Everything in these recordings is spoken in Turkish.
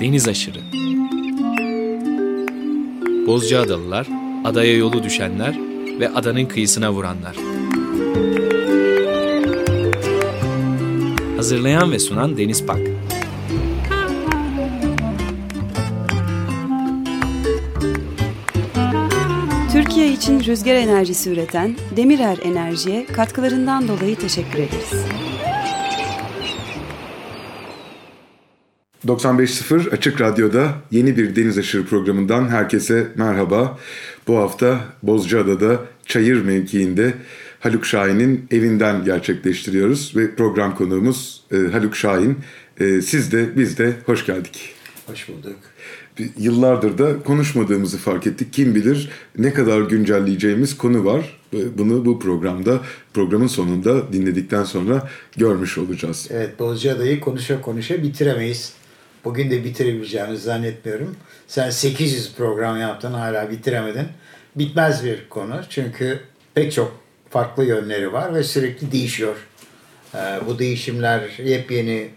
Deniz aşırı. Bozcaadalılar, adaya yolu düşenler ve adanın kıyısına vuranlar. Hazırlayan ve sunan Deniz Pak. Türkiye için rüzgar enerjisi üreten Demirer Enerji'ye katkılarından dolayı teşekkür ederiz. 95.0 Açık Radyo'da yeni bir Deniz Aşırı programından herkese merhaba. Bu hafta Bozcaada'da Çayır mevkiinde Haluk Şahin'in evinden gerçekleştiriyoruz ve program konuğumuz e, Haluk Şahin. E, siz de biz de hoş geldik. Hoş bulduk. Yıllardır da konuşmadığımızı fark ettik. Kim bilir ne kadar güncelleyeceğimiz konu var. Bunu bu programda, programın sonunda dinledikten sonra görmüş olacağız. Evet, Bozcaada'yı konuşa konuşa bitiremeyiz. Bugün de bitirebileceğimizi zannetmiyorum. Sen 800 program yaptın hala bitiremedin. Bitmez bir konu çünkü pek çok farklı yönleri var ve sürekli değişiyor. Ee, bu değişimler yepyeni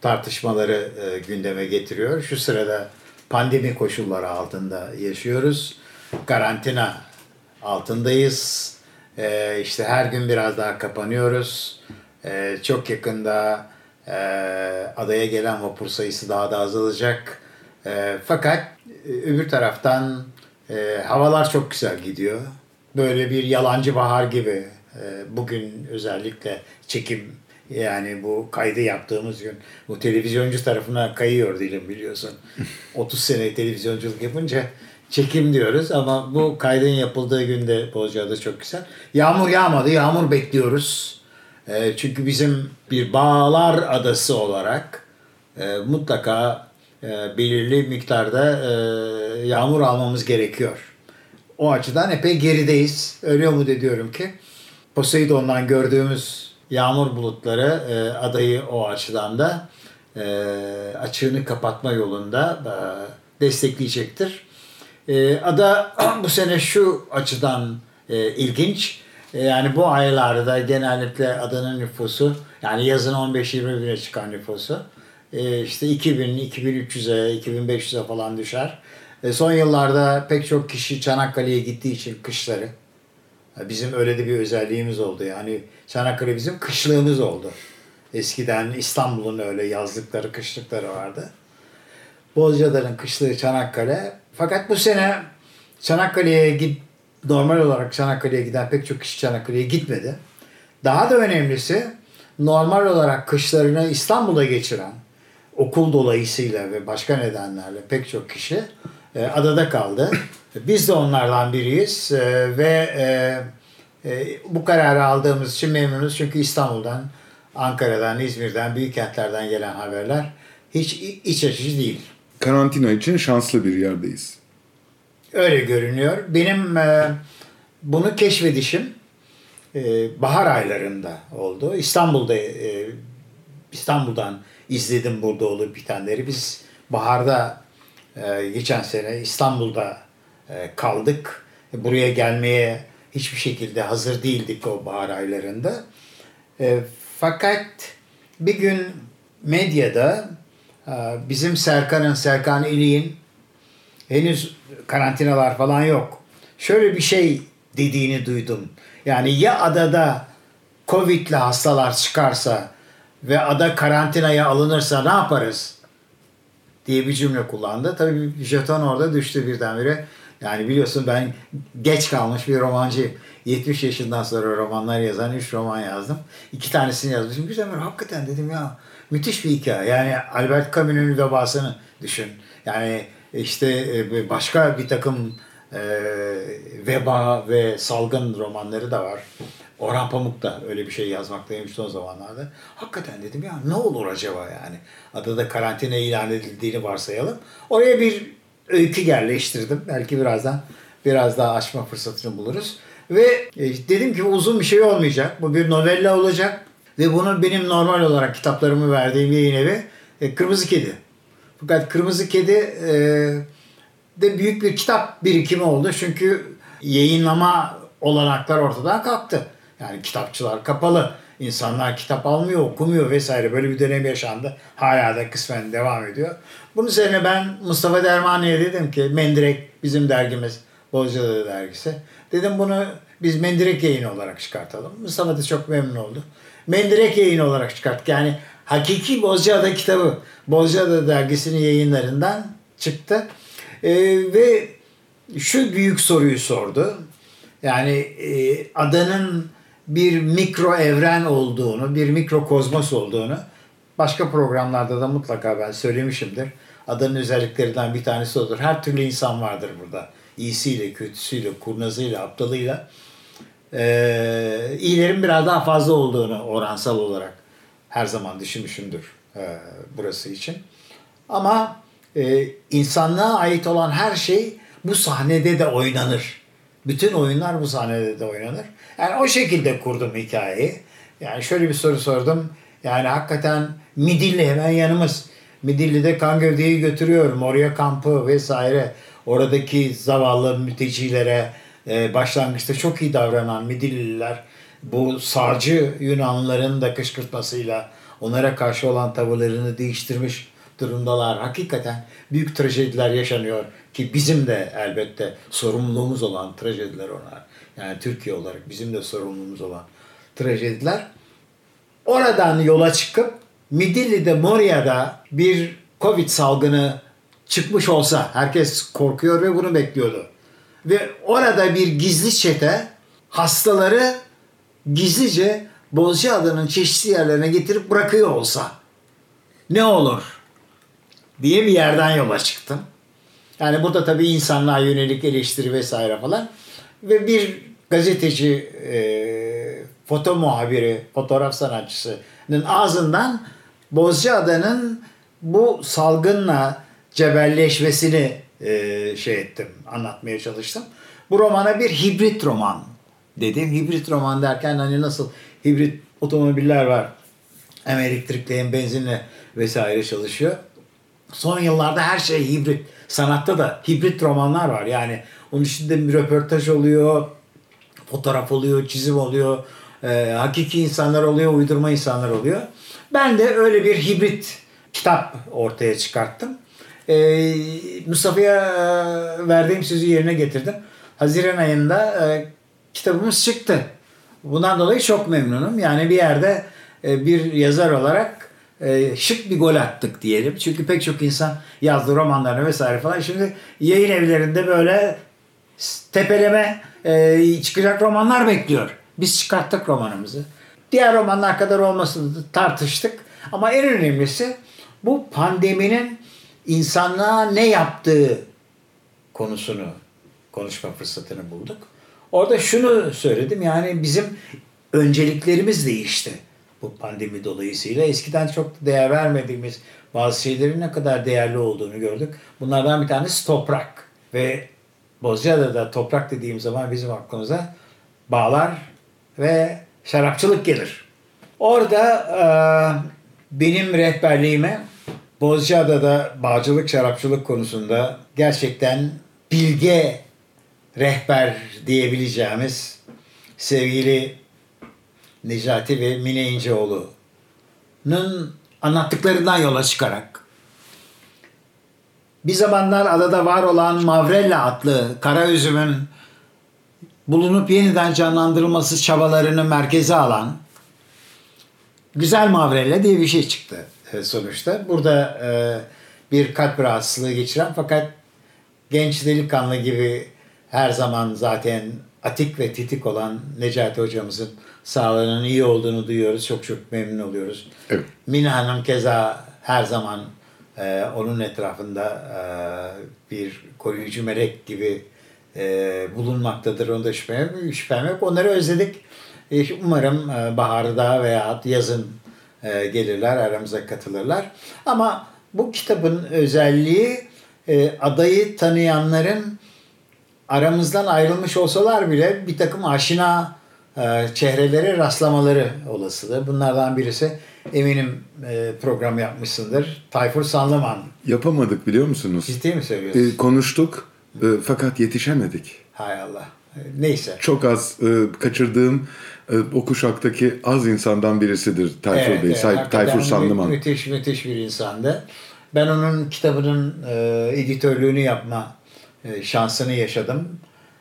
tartışmaları e, gündeme getiriyor. Şu sırada pandemi koşulları altında yaşıyoruz. Karantina altındayız. Ee, işte her gün biraz daha kapanıyoruz. Ee, çok yakında e, adaya gelen vapur sayısı daha da azalacak. E, fakat e, öbür taraftan e, havalar çok güzel gidiyor. Böyle bir yalancı bahar gibi. E, bugün özellikle çekim yani bu kaydı yaptığımız gün bu televizyoncu tarafına kayıyor dilim biliyorsun. 30 sene televizyonculuk yapınca çekim diyoruz ama bu kaydın yapıldığı günde Bozcaada çok güzel. Yağmur yağmadı, yağmur bekliyoruz. E, çünkü bizim bir bağlar adası olarak e, mutlaka e, belirli miktarda e, yağmur almamız gerekiyor. O açıdan epey gerideyiz. Öyle umut ediyorum ki Poseidon'dan gördüğümüz yağmur bulutları e, adayı o açıdan da e, açığını kapatma yolunda e, destekleyecektir. E, ada bu sene şu açıdan e, ilginç. E, yani bu aylarda genellikle adanın nüfusu yani yazın 15-20 bine çıkan nüfusu e, işte 2000, 2300'e, 2500'e falan düşer. E, son yıllarda pek çok kişi Çanakkale'ye gittiği için kışları Bizim öyle de bir özelliğimiz oldu. Yani Çanakkale bizim kışlığımız oldu. Eskiden İstanbul'un öyle yazlıkları, kışlıkları vardı. Bozcaada'nın kışlığı Çanakkale. Fakat bu sene Çanakkale'ye git normal olarak Çanakkale'ye giden pek çok kişi Çanakkale'ye gitmedi. Daha da önemlisi normal olarak kışlarını İstanbul'a geçiren okul dolayısıyla ve başka nedenlerle pek çok kişi e, adada kaldı. Biz de onlardan biriyiz e, ve e, e, bu kararı aldığımız için memnunuz. Çünkü İstanbul'dan, Ankara'dan, İzmir'den, büyük kentlerden gelen haberler hiç iç açıcı değil. Karantina için şanslı bir yerdeyiz. Öyle görünüyor. Benim e, bunu keşfedişim e, bahar aylarında oldu. İstanbul'da e, İstanbul'dan izledim burada olup bitenleri. Biz baharda e, geçen sene İstanbul'da e, kaldık. Buraya gelmeye hiçbir şekilde hazır değildik o bahar aylarında. E, fakat bir gün medyada e, bizim Serkan'ın, Serkan İli'nin henüz karantinalar falan yok. Şöyle bir şey dediğini duydum. Yani ya adada Covid'le hastalar çıkarsa ve ada karantinaya alınırsa ne yaparız? diye bir cümle kullandı. Tabii jeton orada düştü birdenbire. Yani biliyorsun ben geç kalmış bir romancıyım. 70 yaşından sonra romanlar yazan 3 roman yazdım. İki tanesini yazmışım. Güzel bir hakikaten dedim ya müthiş bir hikaye. Yani Albert Camus'un vebasını düşün. Yani işte e, başka bir takım e, veba ve salgın romanları da var. Orhan Pamuk da öyle bir şey yazmaktaymış son zamanlarda. Hakikaten dedim ya ne olur acaba yani. Adada karantina ilan edildiğini varsayalım. Oraya bir öykü yerleştirdim. Belki birazdan biraz daha açma fırsatını buluruz. Ve e, dedim ki uzun bir şey olmayacak. Bu bir novella olacak. Ve bunu benim normal olarak kitaplarımı verdiğim yayın evi e, Kırmızı Kedi. Fakat Kırmızı Kedi e, de büyük bir kitap birikimi oldu. Çünkü yayınlama olanaklar ortadan kalktı. Yani kitapçılar kapalı. İnsanlar kitap almıyor, okumuyor vesaire. Böyle bir dönem yaşandı. Hala da kısmen devam ediyor. Bunun üzerine ben Mustafa Dermani'ye dedim ki Mendirek bizim dergimiz. Bozcaada dergisi. Dedim bunu biz Mendirek yayını olarak çıkartalım. Mustafa da çok memnun oldu. Mendirek yayını olarak çıkarttık. Yani Hakiki Bozcaada kitabı Bozcaada dergisinin yayınlarından çıktı. Ee, ve şu büyük soruyu sordu. Yani e, adanın bir mikro evren olduğunu, bir mikro kozmos olduğunu başka programlarda da mutlaka ben söylemişimdir. Adanın özelliklerinden bir tanesi odur. Her türlü insan vardır burada. İyisiyle, kötüsüyle, kurnazıyla, aptalıyla. Ee, iyilerin biraz daha fazla olduğunu oransal olarak her zaman düşünmüşümdür e, burası için. Ama e, insanlığa ait olan her şey bu sahnede de oynanır. Bütün oyunlar bu sahnede de oynanır. Yani o şekilde kurdum hikayeyi. Yani şöyle bir soru sordum. Yani hakikaten Midilli hemen yanımız. Midilli'de kan gövdeyi götürüyorum. Oraya kampı vesaire. Oradaki zavallı mültecilere e, başlangıçta çok iyi davranan Midilliler bu sağcı Yunanlıların da kışkırtmasıyla onlara karşı olan tavırlarını değiştirmiş durumdalar. Hakikaten büyük trajediler yaşanıyor ki bizim de elbette sorumluluğumuz olan trajediler onlar. Yani Türkiye olarak bizim de sorumluluğumuz olan trajediler. Oradan yola çıkıp Midilli'de, Moria'da bir Covid salgını çıkmış olsa herkes korkuyor ve bunu bekliyordu. Ve orada bir gizli çete hastaları gizlice Bozcaada'nın çeşitli yerlerine getirip bırakıyor olsa ne olur diye bir yerden yola çıktım. Yani burada tabii insanlığa yönelik eleştiri vesaire falan. Ve bir gazeteci, e, foto muhabiri, fotoğraf sanatçısının ağzından Bozcaada'nın bu salgınla cebelleşmesini e, şey ettim, anlatmaya çalıştım. Bu romana bir hibrit roman dedim. Hibrit roman derken hani nasıl hibrit otomobiller var. Hem elektrikli hem benzinle vesaire çalışıyor. Son yıllarda her şey hibrit. Sanatta da hibrit romanlar var. Yani onun içinde bir röportaj oluyor, fotoğraf oluyor, çizim oluyor, e, hakiki insanlar oluyor, uydurma insanlar oluyor. Ben de öyle bir hibrit kitap ortaya çıkarttım. E, Mustafa'ya e, verdiğim sözü yerine getirdim. Haziran ayında e, kitabımız çıktı. Bundan dolayı çok memnunum. Yani bir yerde e, bir yazar olarak e, şık bir gol attık diyelim. Çünkü pek çok insan yazdı romanlarını vesaire falan. Şimdi yayın evlerinde böyle tepeleme e, çıkacak romanlar bekliyor. Biz çıkarttık romanımızı. Diğer romanlar kadar olmasını tartıştık. Ama en önemlisi bu pandeminin insanlığa ne yaptığı konusunu konuşma fırsatını bulduk. Orada şunu söyledim yani bizim önceliklerimiz değişti bu pandemi dolayısıyla. Eskiden çok değer vermediğimiz bazı şeylerin ne kadar değerli olduğunu gördük. Bunlardan bir tanesi toprak ve Bozcaada'da toprak dediğim zaman bizim aklımıza bağlar ve şarapçılık gelir. Orada benim rehberliğime Bozcaada'da bağcılık, şarapçılık konusunda gerçekten bilge rehber diyebileceğimiz sevgili Necati ve Mine İnceoğlu'nun anlattıklarından yola çıkarak bir zamanlar adada var olan Mavrella adlı kara üzümün bulunup yeniden canlandırılması çabalarını merkeze alan Güzel Mavrella diye bir şey çıktı sonuçta. Burada e, bir kalp rahatsızlığı geçiren fakat genç delikanlı gibi her zaman zaten atik ve titik olan Necati hocamızın sağlığının iyi olduğunu duyuyoruz. Çok çok memnun oluyoruz. Evet. Mine Hanım keza her zaman e, onun etrafında e, bir koruyucu melek gibi e, bulunmaktadır. Onda şüphem, şüphem yok. Onları özledik. E, umarım e, baharda veya yazın e, gelirler, aramıza katılırlar. Ama bu kitabın özelliği e, adayı tanıyanların aramızdan ayrılmış olsalar bile bir takım aşina e, çehrelere rastlamaları olasıdır. Bunlardan birisi eminim e, program yapmışsındır. Tayfur Sanlıman. Yapamadık biliyor musunuz? Ciddi mi söylüyorsun? E, konuştuk e, fakat yetişemedik. Hay Allah. Neyse. Çok az e, kaçırdığım e, o kuşaktaki az insandan birisidir Tayfur Evet, Bey. evet, Say- Tayfur Sanlıman. Müthiş müthiş bir insandı. Ben onun kitabının e, editörlüğünü yapma e, şansını yaşadım.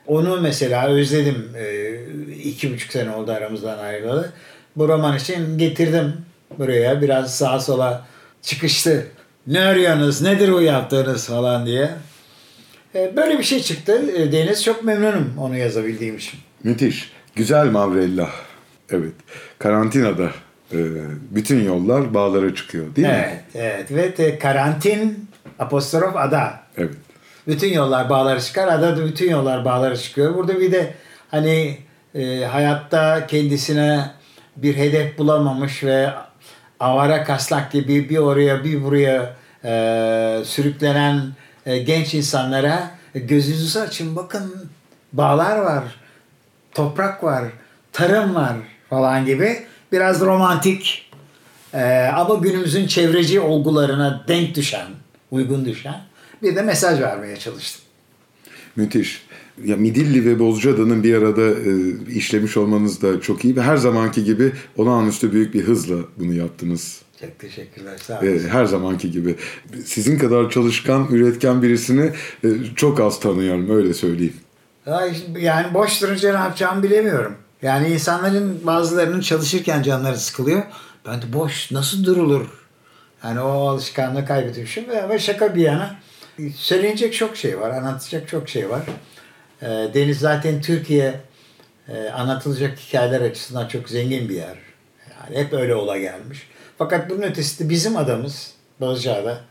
Onu mesela özledim. E, iki buçuk sene oldu aramızdan ayrılalı. Bu roman için getirdim buraya. Biraz sağa sola çıkıştı. Ne arıyorsunuz, nedir bu yaptığınız falan diye. E, böyle bir şey çıktı. E, Deniz çok memnunum onu yazabildiğim için. Müthiş. Güzel Mavrella. Evet. Karantinada e, bütün yollar bağlara çıkıyor değil mi? Evet, evet. Ve karantin apostrof ada. Evet. Bütün yollar bağları çıkar. Ada da bütün yollar bağları çıkıyor. Burada bir de hani e, hayatta kendisine bir hedef bulamamış ve avara kaslak gibi bir oraya bir buraya e, sürüklenen e, genç insanlara gözünüzü açın bakın bağlar var, toprak var, tarım var falan gibi biraz romantik e, ama günümüzün çevreci olgularına denk düşen, uygun düşen bir de mesaj vermeye çalıştım. Müthiş. Ya Midilli ve Bozcaada'nın bir arada e, işlemiş olmanız da çok iyi ve her zamanki gibi olağanüstü büyük bir hızla bunu yaptınız. Çok teşekkürler. Sağ E, olun. her zamanki gibi. Sizin kadar çalışkan, üretken birisini e, çok az tanıyorum öyle söyleyeyim. Yani boş durunca ne yapacağımı bilemiyorum. Yani insanların bazılarının çalışırken canları sıkılıyor. Ben de boş nasıl durulur? Yani o alışkanlığı kaybetmişim. Ve- şaka bir yana söylenecek çok şey var. Anlatacak çok şey var. Ee, Deniz zaten Türkiye e, anlatılacak hikayeler açısından çok zengin bir yer. Yani hep öyle ola gelmiş. Fakat bunun ötesinde bizim adamız Bozcaada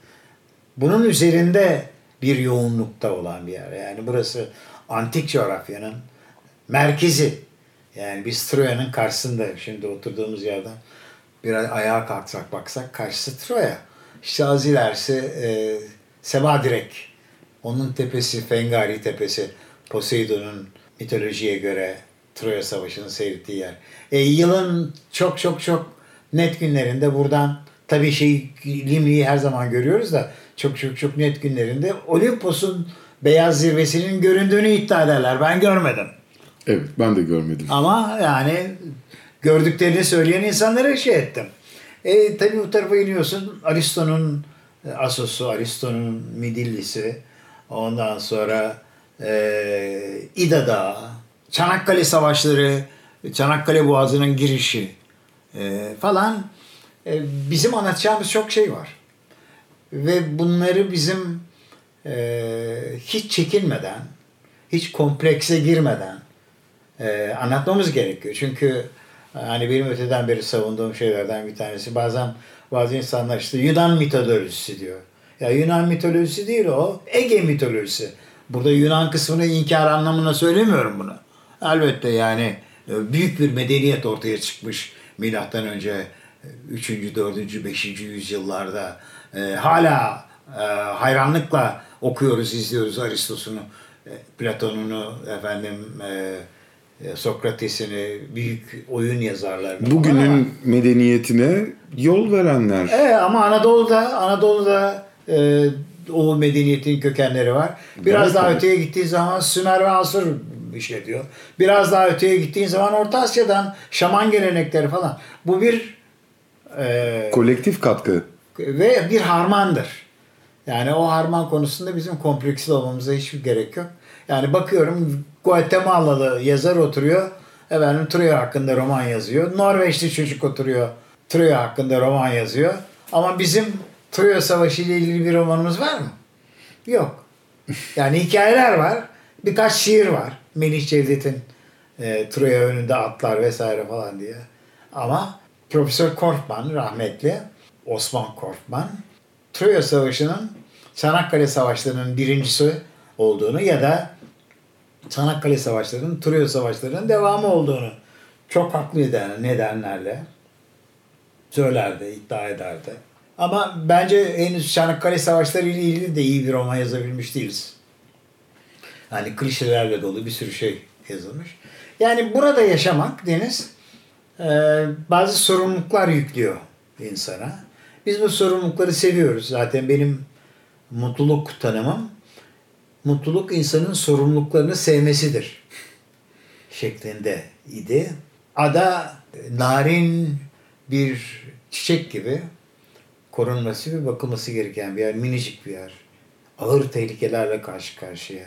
bunun üzerinde bir yoğunlukta olan bir yer. Yani burası antik coğrafyanın merkezi. Yani biz Troya'nın karşısında şimdi oturduğumuz yerden biraz ayağa kalksak baksak karşısı Troya. İşte az ilerisi e, Sebadirek. Onun tepesi Fengari tepesi. Poseidon'un mitolojiye göre Troya Savaşı'nın seyrettiği yer. E, yılın çok çok çok net günlerinde buradan tabii şey Limni'yi her zaman görüyoruz da çok çok çok net günlerinde Olimpos'un beyaz zirvesinin göründüğünü iddia ederler. Ben görmedim. Evet ben de görmedim. Ama yani gördüklerini söyleyen insanlara şey ettim. E, tabii bu tarafa iniyorsun. Aristo'nun Asos'u, Aristo'nun Midillisi. Ondan sonra e, İda Dağı, Çanakkale Savaşları, Çanakkale Boğazı'nın girişi e, falan. E, bizim anlatacağımız çok şey var. Ve bunları bizim e, hiç çekinmeden, hiç komplekse girmeden e, anlatmamız gerekiyor. Çünkü hani benim öteden beri savunduğum şeylerden bir tanesi bazen bazı insanlar işte Yunan mitolojisi diyor. Ya Yunan mitolojisi değil o. Ege mitolojisi. Burada Yunan kısmını inkar anlamına söylemiyorum bunu. Elbette yani e, büyük bir medeniyet ortaya çıkmış milattan önce 3. 4. 5. yüzyıllarda. E, hala e, hayranlıkla okuyoruz, izliyoruz Aristos'unu, e, Platon'unu, efendim e, Sokrates'ini, büyük oyun yazarlarını. falan ama- Bugünün medeniyetine yol verenler. Evet ama Anadolu'da Anadolu'da e, o medeniyetin kökenleri var. Biraz Evet, daha tabii. öteye gittiğin zaman Sümer ve Asur işletiyor. Biraz daha öteye gittiğin zaman Orta Asya'dan şaman gelenekleri falan. Bu bir e, Kolektif katkı. ve bir harmandır. Yani o harman konusunda bizim kompleksli olmamıza hiçbir gerek yok. Yani bakıyorum Guatemalalı yazar oturuyor. Efendim Troya hakkında roman yazıyor. Norveçli çocuk oturuyor. Troya hakkında roman yazıyor. Ama bizim Troya Savaşı ile ilgili bir romanımız var mı? Yok. Yani hikayeler var. Birkaç şiir var. Melih Cevdet'in e, Troya önünde atlar vesaire falan diye. Ama Profesör Korfman rahmetli Osman Korfman Troya Savaşı'nın Çanakkale Savaşları'nın birincisi olduğunu ya da Çanakkale Savaşları'nın Troya Savaşları'nın devamı olduğunu çok haklı yani nedenlerle söylerdi, iddia ederdi. Ama bence henüz Çanakkale Savaşları ile ilgili de iyi bir roman yazabilmiş değiliz. Yani klişelerle dolu bir sürü şey yazılmış. Yani burada yaşamak Deniz e, bazı sorumluluklar yüklüyor insana. Biz bu sorumlulukları seviyoruz. Zaten benim mutluluk tanımım mutluluk insanın sorumluluklarını sevmesidir. şeklinde idi. Ada e, narin bir çiçek gibi korunması ve bakılması gereken bir yer. Minicik bir yer. Ağır tehlikelerle karşı karşıya.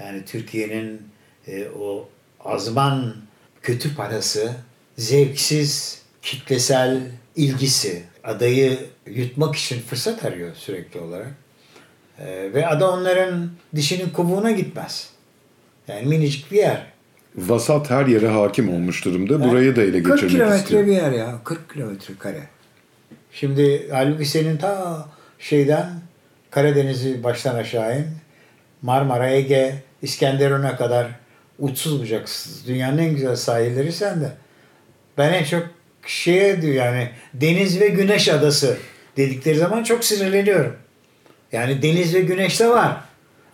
Yani Türkiye'nin e, o azman kötü parası, zevksiz, kitlesel ilgisi adayı yutmak için fırsat arıyor sürekli olarak. E, ve ada onların dişinin kovuğuna gitmez. Yani minicik bir yer. Vasat her yere hakim olmuş durumda. Burayı da ele 40 geçirmek kilometre istiyor. bir yer ya. 40 kilometre kare. Şimdi halbuki senin ta şeyden Karadeniz'i baştan aşağı in. Marmara, Ege, İskenderun'a kadar uçsuz bucaksız. Dünyanın en güzel sahilleri sende. Ben en çok şeye diyor yani deniz ve güneş adası dedikleri zaman çok sinirleniyorum. Yani deniz ve güneş de var.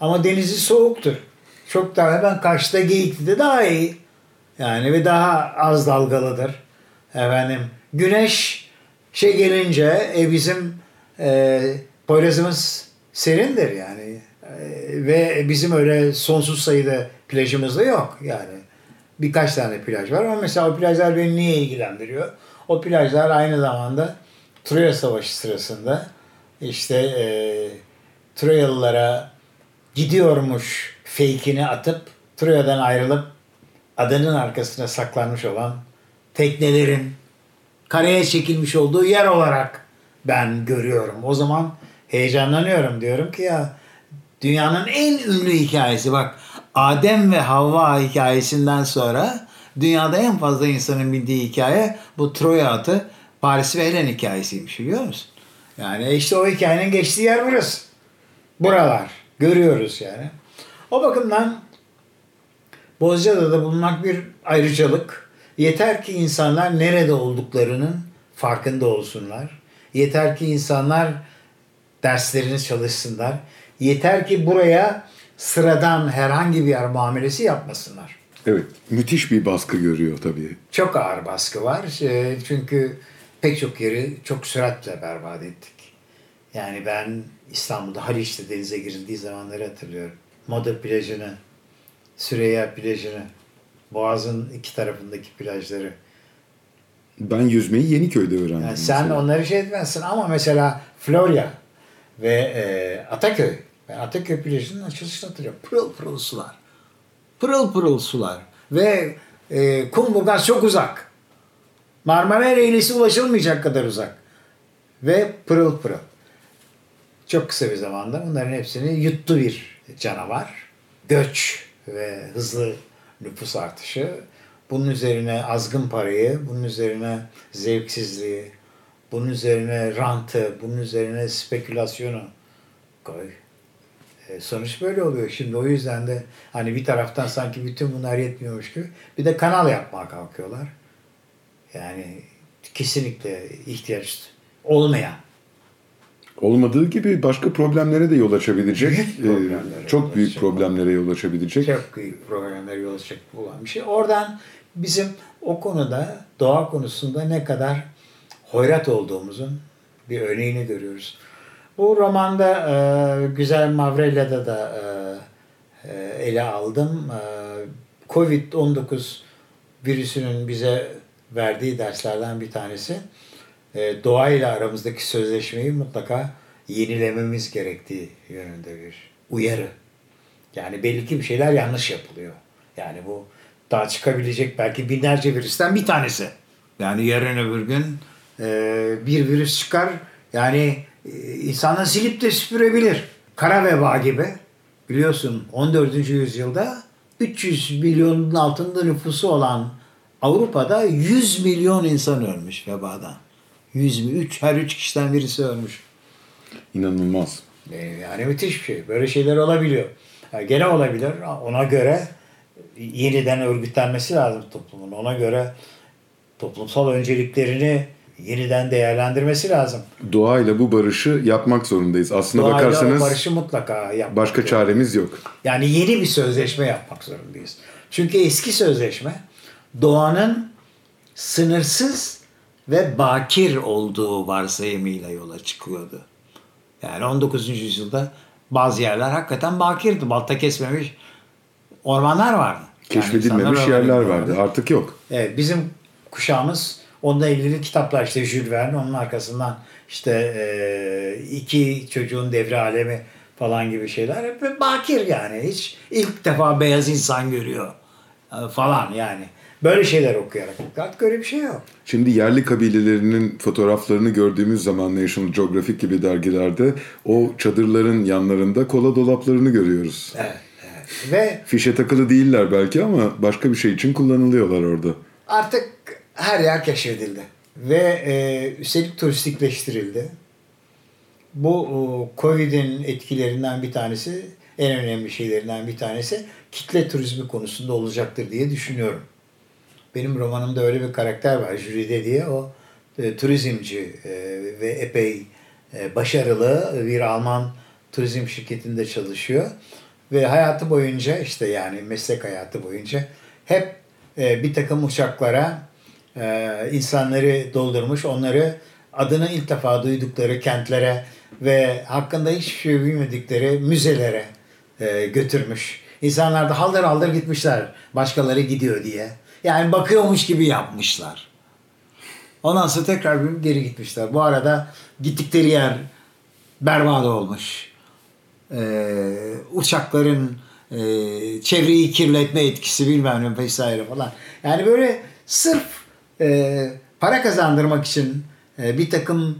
Ama denizi soğuktur. Çok daha hemen karşıda Geyikli'de daha iyi. Yani ve daha az dalgalıdır. Efendim güneş şey gelince e, bizim e, Poyraz'ımız serindir yani. E, ve bizim öyle sonsuz sayıda plajımız da yok yani. Birkaç tane plaj var ama mesela o plajlar beni niye ilgilendiriyor? O plajlar aynı zamanda Troya Savaşı sırasında işte e, Troyalılara gidiyormuş fake'ini atıp Troya'dan ayrılıp adanın arkasına saklanmış olan teknelerin karaya çekilmiş olduğu yer olarak ben görüyorum. O zaman heyecanlanıyorum. Diyorum ki ya dünyanın en ünlü hikayesi bak Adem ve Havva hikayesinden sonra dünyada en fazla insanın bildiği hikaye bu Troya atı Paris ve Helen hikayesiymiş biliyor musun? Yani işte o hikayenin geçtiği yer burası. Buralar. Görüyoruz yani. O bakımdan Bozcaada'da bulunmak bir ayrıcalık. Yeter ki insanlar nerede olduklarının farkında olsunlar. Yeter ki insanlar derslerini çalışsınlar. Yeter ki buraya sıradan herhangi bir yer muamelesi yapmasınlar. Evet, müthiş bir baskı görüyor tabii. Çok ağır baskı var. Ee, Çünkü pek çok yeri çok süratle berbat ettik. Yani ben İstanbul'da Haliç'te denize girildiği zamanları hatırlıyorum. Moda plajını, Süreyya plajını, Boğaz'ın iki tarafındaki plajları. Ben yüzmeyi Yeniköy'de öğrendim. Yani sen mesela. onları şey etmezsin ama mesela Florya ve e, Ataköy. Ben Ataköy plajının açılışını hatırlıyorum. Pırıl pırıl sular. Pırıl pırıl sular. Ve e, Kumburgaz çok uzak. Marmara Ereğlisi ulaşılmayacak kadar uzak. Ve pırıl pırıl. Çok kısa bir zamanda bunların hepsini yuttu bir canavar. Göç ve hızlı nüfus artışı. Bunun üzerine azgın parayı, bunun üzerine zevksizliği, bunun üzerine rantı, bunun üzerine spekülasyonu koy. E, sonuç böyle oluyor. Şimdi o yüzden de hani bir taraftan sanki bütün bunlar yetmiyormuş gibi bir de kanal yapmaya kalkıyorlar. Yani kesinlikle ihtiyaç olmayan. Olmadığı gibi başka problemlere de yol açabilecek. Büyük e, problemlere çok büyük problemlere yol açabilecek. Çok büyük problemler yol açacak olan bir şey. Oradan bizim o konuda doğa konusunda ne kadar hoyrat olduğumuzun bir örneğini görüyoruz. Bu romanda e, Güzel Mavrella'da da e, e, ele aldım. E, Covid-19 virüsünün bize verdiği derslerden bir tanesi e, doğayla aramızdaki sözleşmeyi mutlaka yenilememiz gerektiği yönünde bir uyarı. Yani belli ki bir şeyler yanlış yapılıyor. Yani bu daha çıkabilecek belki binlerce virüsten bir tanesi. Yani yarın öbür gün e, bir virüs çıkar. Yani e, insanı silip de süpürebilir. Kara veba gibi. Biliyorsun 14. yüzyılda 300 milyonun altında nüfusu olan Avrupa'da 100 milyon insan ölmüş vebadan. 100 mi? 3, her 3 kişiden birisi ölmüş. İnanılmaz. E, Yani müthiş bir şey. Böyle şeyler olabiliyor. Yani gene olabilir. Ona göre yeniden örgütlenmesi lazım toplumun. Ona göre toplumsal önceliklerini yeniden değerlendirmesi lazım. Doğayla bu barışı yapmak zorundayız. Aslına Doğayla bakarsanız barışı mutlaka yapmak başka gerekiyor. çaremiz yok. Yani yeni bir sözleşme yapmak zorundayız. Çünkü eski sözleşme doğanın sınırsız ve bakir olduğu varsayımıyla yola çıkıyordu. Yani 19. yüzyılda bazı yerler hakikaten bakirdi. Balta kesmemiş ormanlar vardı. Keşfedilmemiş insanlar yerler vardı. gördü. Artık yok. Evet, bizim kuşağımız onunla ilgili kitaplar işte Jules Verne, onun arkasından işte e, iki çocuğun devre alemi falan gibi şeyler. Hep bakir yani. Hiç ilk defa beyaz insan görüyor falan yani. Böyle şeyler okuyarak. Artık öyle bir şey yok. Şimdi yerli kabilelerinin fotoğraflarını gördüğümüz zaman National Geographic gibi dergilerde o çadırların yanlarında kola dolaplarını görüyoruz. Evet, evet. Ve Fişe takılı değiller belki ama başka bir şey için kullanılıyorlar orada. artık her yer keşfedildi. Ve e, üstelik turistikleştirildi. Bu o, Covid'in etkilerinden bir tanesi, en önemli şeylerinden bir tanesi kitle turizmi konusunda olacaktır diye düşünüyorum. Benim romanımda öyle bir karakter var, Jüride diye. O e, turizmci e, ve epey e, başarılı bir Alman turizm şirketinde çalışıyor. Ve hayatı boyunca işte yani meslek hayatı boyunca hep e, bir takım uçaklara e, insanları doldurmuş. Onları adını ilk defa duydukları kentlere ve hakkında hiçbir şey bilmedikleri müzelere e, götürmüş. İnsanlar da haldır haldır gitmişler başkaları gidiyor diye. Yani bakıyormuş gibi yapmışlar. Ondan sonra tekrar bir geri gitmişler. Bu arada gittikleri yer berbat olmuş. Ee, uçakların e, çevreyi kirletme etkisi bilmem ne vesaire falan. Yani böyle sırf e, para kazandırmak için e, bir takım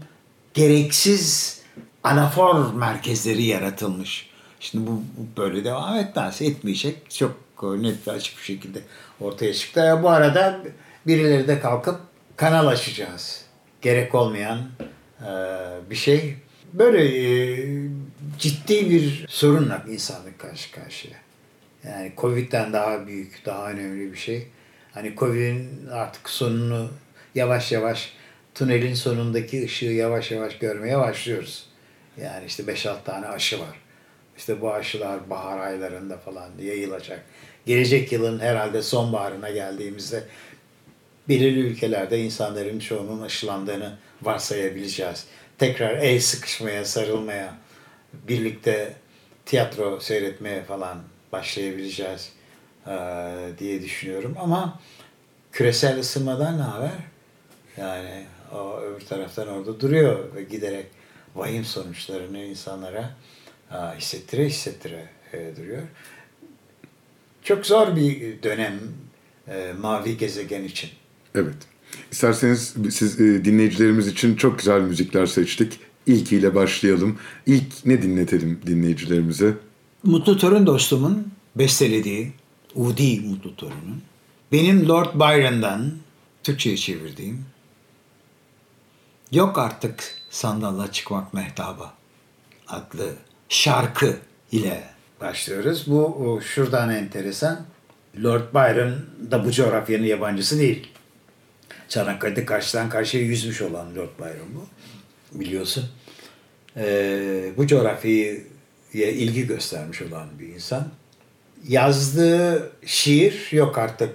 gereksiz anafor merkezleri yaratılmış. Şimdi bu, bu böyle devam etmez. Etmeyecek. Çok net ve açık bir şekilde ortaya çıktı. E, bu arada birileri de kalkıp kanal açacağız. Gerek olmayan e, bir şey. Böyle e, ciddi bir sorunla insanlık karşı karşıya. Yani Covid'den daha büyük, daha önemli bir şey. Hani Covid'in artık sonunu yavaş yavaş tünelin sonundaki ışığı yavaş yavaş görmeye başlıyoruz. Yani işte 5-6 tane aşı var. İşte bu aşılar bahar aylarında falan yayılacak. Gelecek yılın herhalde sonbaharına geldiğimizde belirli ülkelerde insanların çoğunun aşılandığını varsayabileceğiz. Tekrar el sıkışmaya, sarılmaya, birlikte tiyatro seyretmeye falan başlayabileceğiz diye düşünüyorum. Ama küresel ısınmadan ne haber? Yani o öbür taraftan orada duruyor ve giderek vahim sonuçlarını insanlara hissettire hissettire duruyor. Çok zor bir dönem eee, mavi gezegen için. Evet. İsterseniz siz e, dinleyicilerimiz için çok güzel müzikler seçtik. İlkiyle başlayalım. İlk ne dinletelim dinleyicilerimize? Mutlu Torun dostumun bestelediği Udi Mutlu Torun'un benim Lord Byron'dan Türkçe'ye çevirdiğim Yok artık sandalla çıkmak mehtaba adlı şarkı ile başlıyoruz. Bu şuradan enteresan. Lord Byron da bu coğrafyanın yabancısı değil. Çanakkale'de karşıdan karşıya yüzmüş olan Lord Byron bu. Biliyorsun. Ee, bu coğrafyaya ilgi göstermiş olan bir insan. Yazdığı şiir yok artık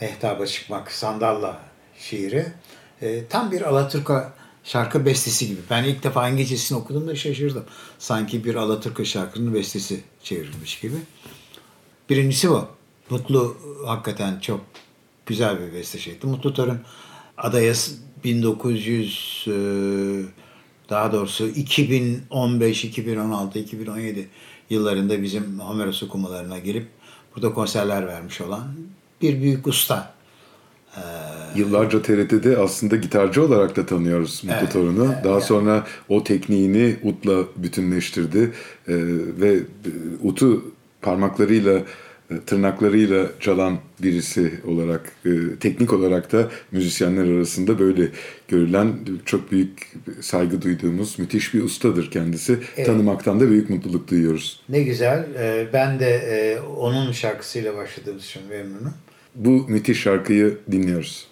mehtaba çıkmak sandalla şiiri. Ee, tam bir Alaturka şarkı bestesi gibi. Ben ilk defa İngilizcesini okudum da şaşırdım. Sanki bir Alaturka şarkının bestesi çevrilmiş gibi. Birincisi bu. Mutlu hakikaten çok güzel bir beste şeydi. Mutlu Torun adaya 1900 e, daha doğrusu 2015, 2016, 2017 yıllarında bizim Homeros okumalarına gelip burada konserler vermiş olan bir büyük usta. Yıllarca TRT'de aslında gitarcı olarak da tanıyoruz Mutlu Evet, Torun'u. evet, Daha evet. sonra o tekniğini utla bütünleştirdi Ee, ve e, utu parmaklarıyla e, tırnaklarıyla çalan birisi olarak e, teknik olarak da müzisyenler arasında böyle görülen çok büyük saygı duyduğumuz müthiş bir ustadır kendisi. Tanımaktan da büyük mutluluk duyuyoruz. Ne güzel. Ee, Ben de e, onun şarkısıyla başladığım için memnunum. Bu müthiş şarkıyı dinliyoruz.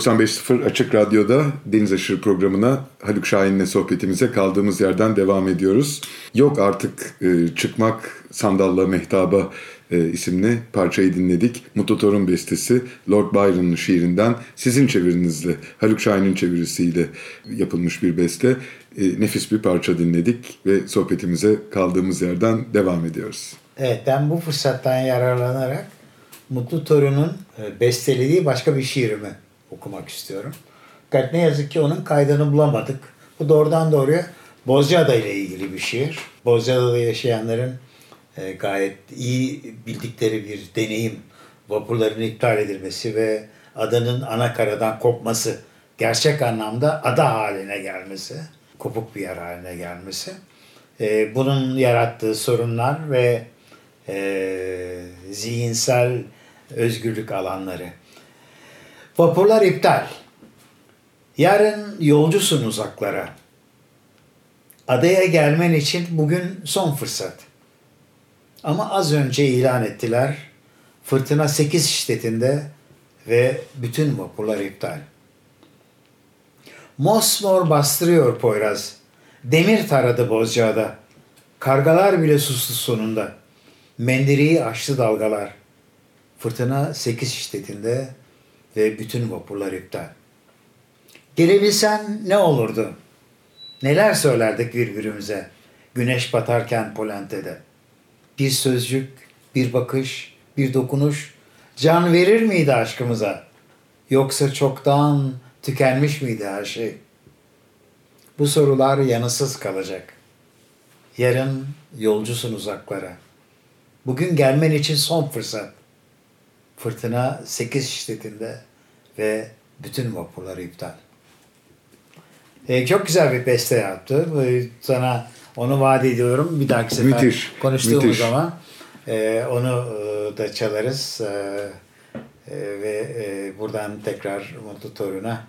95.0 Açık Radyo'da Deniz Aşırı programına Haluk Şahin'le sohbetimize kaldığımız yerden devam ediyoruz. Yok artık e, çıkmak sandalla mehtaba e, isimli parçayı dinledik. Mutlu Torun bestesi Lord Byron'ın şiirinden sizin çevirinizle, Haluk Şahin'in çevirisiyle yapılmış bir beste. E, nefis bir parça dinledik ve sohbetimize kaldığımız yerden devam ediyoruz. Evet ben bu fırsattan yararlanarak Mutlu Torun'un e, bestelediği başka bir şiirimi okumak istiyorum. Fakat ne yazık ki onun kaydını bulamadık. Bu doğrudan doğruya Bozcaada ile ilgili bir şiir. Bozcaada'da yaşayanların e, gayet iyi bildikleri bir deneyim. Vapurların iptal edilmesi ve adanın ana karadan kopması. Gerçek anlamda ada haline gelmesi. Kopuk bir yer haline gelmesi. E, bunun yarattığı sorunlar ve e, zihinsel özgürlük alanları. Vapurlar iptal. Yarın yolcusun uzaklara. Adaya gelmen için bugün son fırsat. Ama az önce ilan ettiler. Fırtına 8 şiddetinde ve bütün vapurlar iptal. Mosmor bastırıyor Poyraz. Demir taradı Bozcaada. Kargalar bile sustu sonunda. Mendiriyi açtı dalgalar. Fırtına 8 şiddetinde ve bütün vapurlar iptal. Gelebilsen ne olurdu? Neler söylerdik birbirimize güneş batarken Polente'de? Bir sözcük, bir bakış, bir dokunuş can verir miydi aşkımıza? Yoksa çoktan tükenmiş miydi her şey? Bu sorular yanısız kalacak. Yarın yolcusun uzaklara. Bugün gelmen için son fırsat. Fırtına 8 şiddetinde ve bütün vapurları iptal. Ee, çok güzel bir beste yaptı. Ee, Sana onu vaat ediyorum. Bir dahaki sefer Müthiş, konuştuğumuz müthiş. zaman e, onu e, da çalarız. E, e, ve e, buradan tekrar Mutlu Torun'a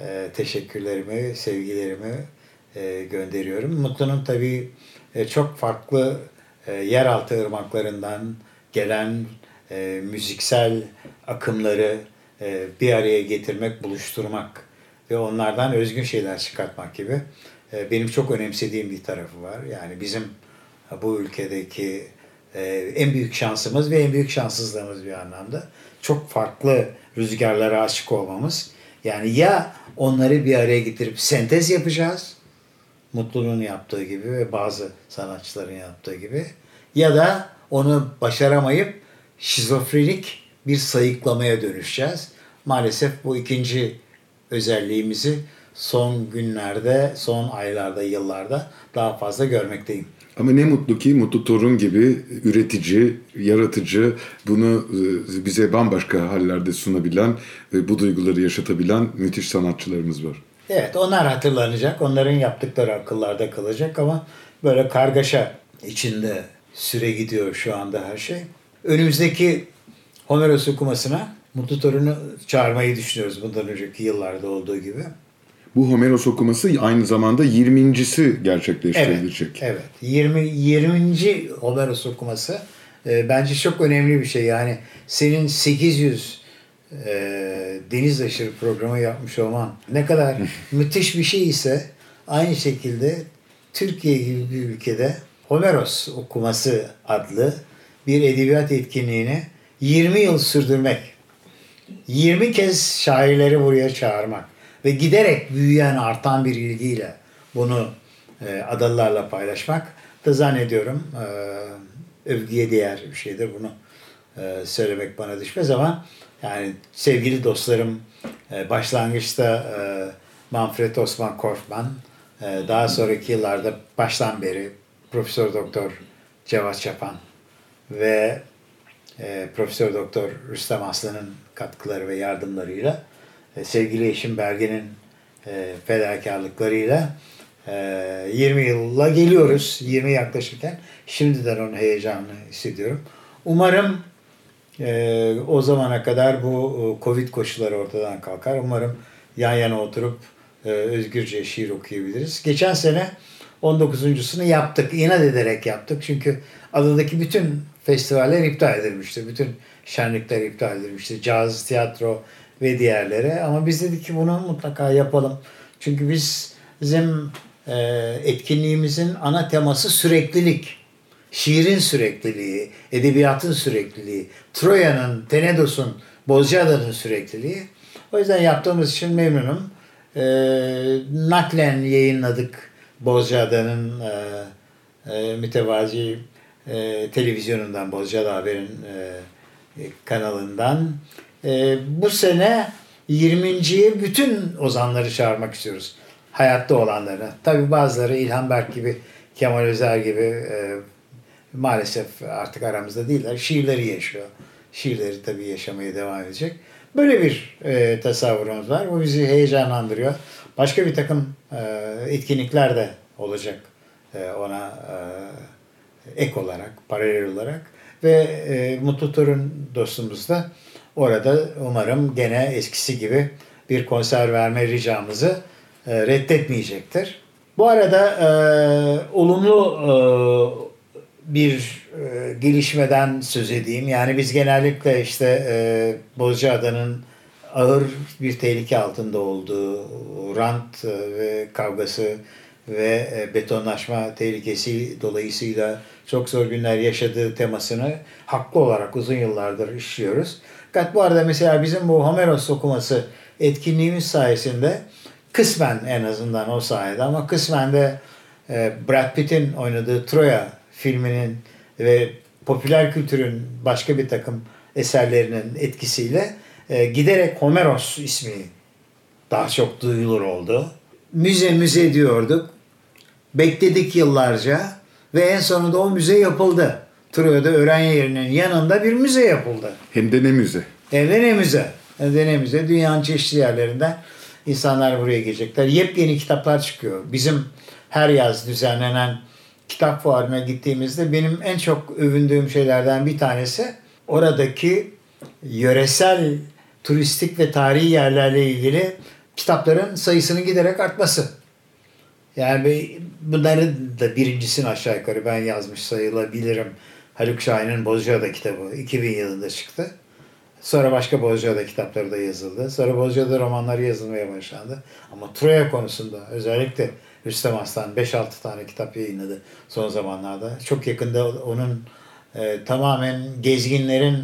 e, teşekkürlerimi, sevgilerimi e, gönderiyorum. Mutlu'nun tabii e, çok farklı e, yeraltı ırmaklarından gelen e, müziksel akımları e, bir araya getirmek, buluşturmak ve onlardan özgün şeyler çıkartmak gibi e, benim çok önemsediğim bir tarafı var. Yani bizim e, bu ülkedeki e, en büyük şansımız ve en büyük şanssızlığımız bir anlamda çok farklı rüzgarlara aşık olmamız. Yani ya onları bir araya getirip sentez yapacağız, Mutlu'nun yaptığı gibi ve bazı sanatçıların yaptığı gibi ya da onu başaramayıp şizofrenik bir sayıklamaya dönüşeceğiz. Maalesef bu ikinci özelliğimizi son günlerde, son aylarda, yıllarda daha fazla görmekteyim. Ama ne mutlu ki Mutlu Torun gibi üretici, yaratıcı, bunu e, bize bambaşka hallerde sunabilen ve bu duyguları yaşatabilen müthiş sanatçılarımız var. Evet onlar hatırlanacak. Onların yaptıkları akıllarda kalacak ama böyle kargaşa içinde süre gidiyor şu anda her şey. Önümüzdeki Homeros okumasına Mutlu Torun'u çağırmayı düşünüyoruz bundan önceki yıllarda olduğu gibi. Bu Homeros okuması aynı zamanda 20.si Evet, gerçekleştirilecek. evet. 20 20. Homeros okuması e, bence çok önemli bir şey. Yani senin 800 e, deniz aşırı programı yapmış olman ne kadar müthiş bir şey ise aynı şekilde Türkiye gibi bir ülkede Homeros okuması adlı bir edebiyat etkinliğini 20 yıl sürdürmek 20 kez şairleri buraya çağırmak ve giderek büyüyen artan bir ilgiyle bunu e, adalılarla paylaşmak da zannediyorum e, övgüye değer bir şeydir. Bunu e, söylemek bana düşmez ama yani sevgili dostlarım e, başlangıçta e, Manfred Osman Korfman e, daha sonraki yıllarda baştan beri Profesör Doktor Cevat Çapan ve e, Profesör Doktor Rüstem Aslan'ın katkıları ve yardımlarıyla e, sevgili eşim Bergen'in e, fedakarlıklarıyla e, 20 yılla geliyoruz. 20 yaklaşırken şimdiden onun heyecanını hissediyorum. Umarım e, o zamana kadar bu e, Covid koşulları ortadan kalkar. Umarım yan yana oturup e, özgürce şiir okuyabiliriz. Geçen sene 19.sunu yaptık. İnat ederek yaptık. Çünkü adadaki bütün festivaller iptal edilmişti. Bütün şenlikler iptal edilmişti. Caz, tiyatro ve diğerleri. Ama biz dedik ki bunu mutlaka yapalım. Çünkü biz bizim e, etkinliğimizin ana teması süreklilik. Şiirin sürekliliği, edebiyatın sürekliliği, Troya'nın, Tenedos'un, Bozcaada'nın sürekliliği. O yüzden yaptığımız için memnunum. E, naklen yayınladık Bozcaada'nın e, e, mütevazi e, televizyonundan, Bozcaada Haber'in e, kanalından. E, bu sene 20.ye bütün ozanları çağırmak istiyoruz. Hayatta olanları. Tabi bazıları İlhan Berk gibi, Kemal Özer gibi e, maalesef artık aramızda değiller. Şiirleri yaşıyor. Şiirleri tabii yaşamaya devam edecek. Böyle bir e, tasavvurumuz var. Bu bizi heyecanlandırıyor. Başka bir takım e, etkinlikler de olacak e, ona e, ek olarak, paralel olarak. Ve e, Mutlu Torun dostumuz da orada umarım gene eskisi gibi bir konser verme ricamızı e, reddetmeyecektir. Bu arada e, olumlu e, bir e, gelişmeden söz edeyim. Yani biz genellikle işte e, Bozcaada'nın ağır bir tehlike altında olduğu rant e, ve kavgası ve e, betonlaşma tehlikesi dolayısıyla çok zor günler yaşadığı temasını haklı olarak uzun yıllardır işliyoruz. Fakat bu arada mesela bizim bu Homeros okuması etkinliğimiz sayesinde kısmen en azından o sayede ama kısmen de e, Brad Pitt'in oynadığı Troya filminin ve popüler kültürün başka bir takım eserlerinin etkisiyle e, giderek Homeros ismi daha çok duyulur oldu. Müze müze diyorduk. Bekledik yıllarca ve en sonunda o müze yapıldı. Troya'da öğren yerinin yanında bir müze yapıldı. Hem de ne müze. Evde ne müze? Evde ne müze? Dünyanın çeşitli yerlerinden insanlar buraya gelecekler. Yepyeni kitaplar çıkıyor. Bizim her yaz düzenlenen kitap fuarına gittiğimizde benim en çok övündüğüm şeylerden bir tanesi oradaki yöresel turistik ve tarihi yerlerle ilgili kitapların sayısının giderek artması. Yani bunların da birincisini aşağı yukarı ben yazmış sayılabilirim. Haluk Şahin'in Bozcaada kitabı 2000 yılında çıktı. Sonra başka Bozcaada kitapları da yazıldı. Sonra Bozcaada romanları yazılmaya başlandı. Ama Troya konusunda özellikle Rüstem Aslan 5-6 tane kitap yayınladı son zamanlarda. Çok yakında onun e, tamamen gezginlerin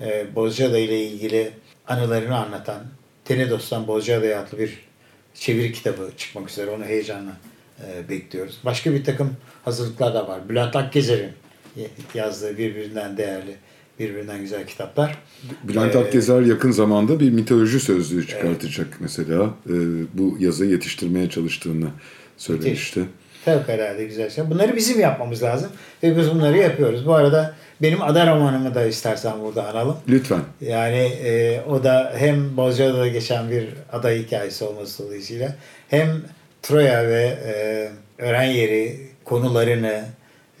e, Bozcaada ile ilgili anılarını anlatan Tenedos'tan Bozcaada'ya adlı bir çeviri kitabı çıkmak üzere. Onu heyecanla e, bekliyoruz. Başka bir takım hazırlıklar da var. Bülent Akgezer'in yazdığı birbirinden değerli, birbirinden güzel kitaplar. Bülent Ee, Akgezer yakın zamanda bir mitoloji sözlüğü çıkartacak mesela. Ee, bu yazı yetiştirmeye çalıştığını söylemişti. Fevkalade güzel şey. Bunları bizim yapmamız lazım. Ve biz bunları yapıyoruz. Bu arada benim ada romanımı da istersen burada analım. Lütfen. Yani e, o da hem Bozcaada'da geçen bir ada hikayesi olması dolayısıyla hem Troya ve e, öğren yeri konularını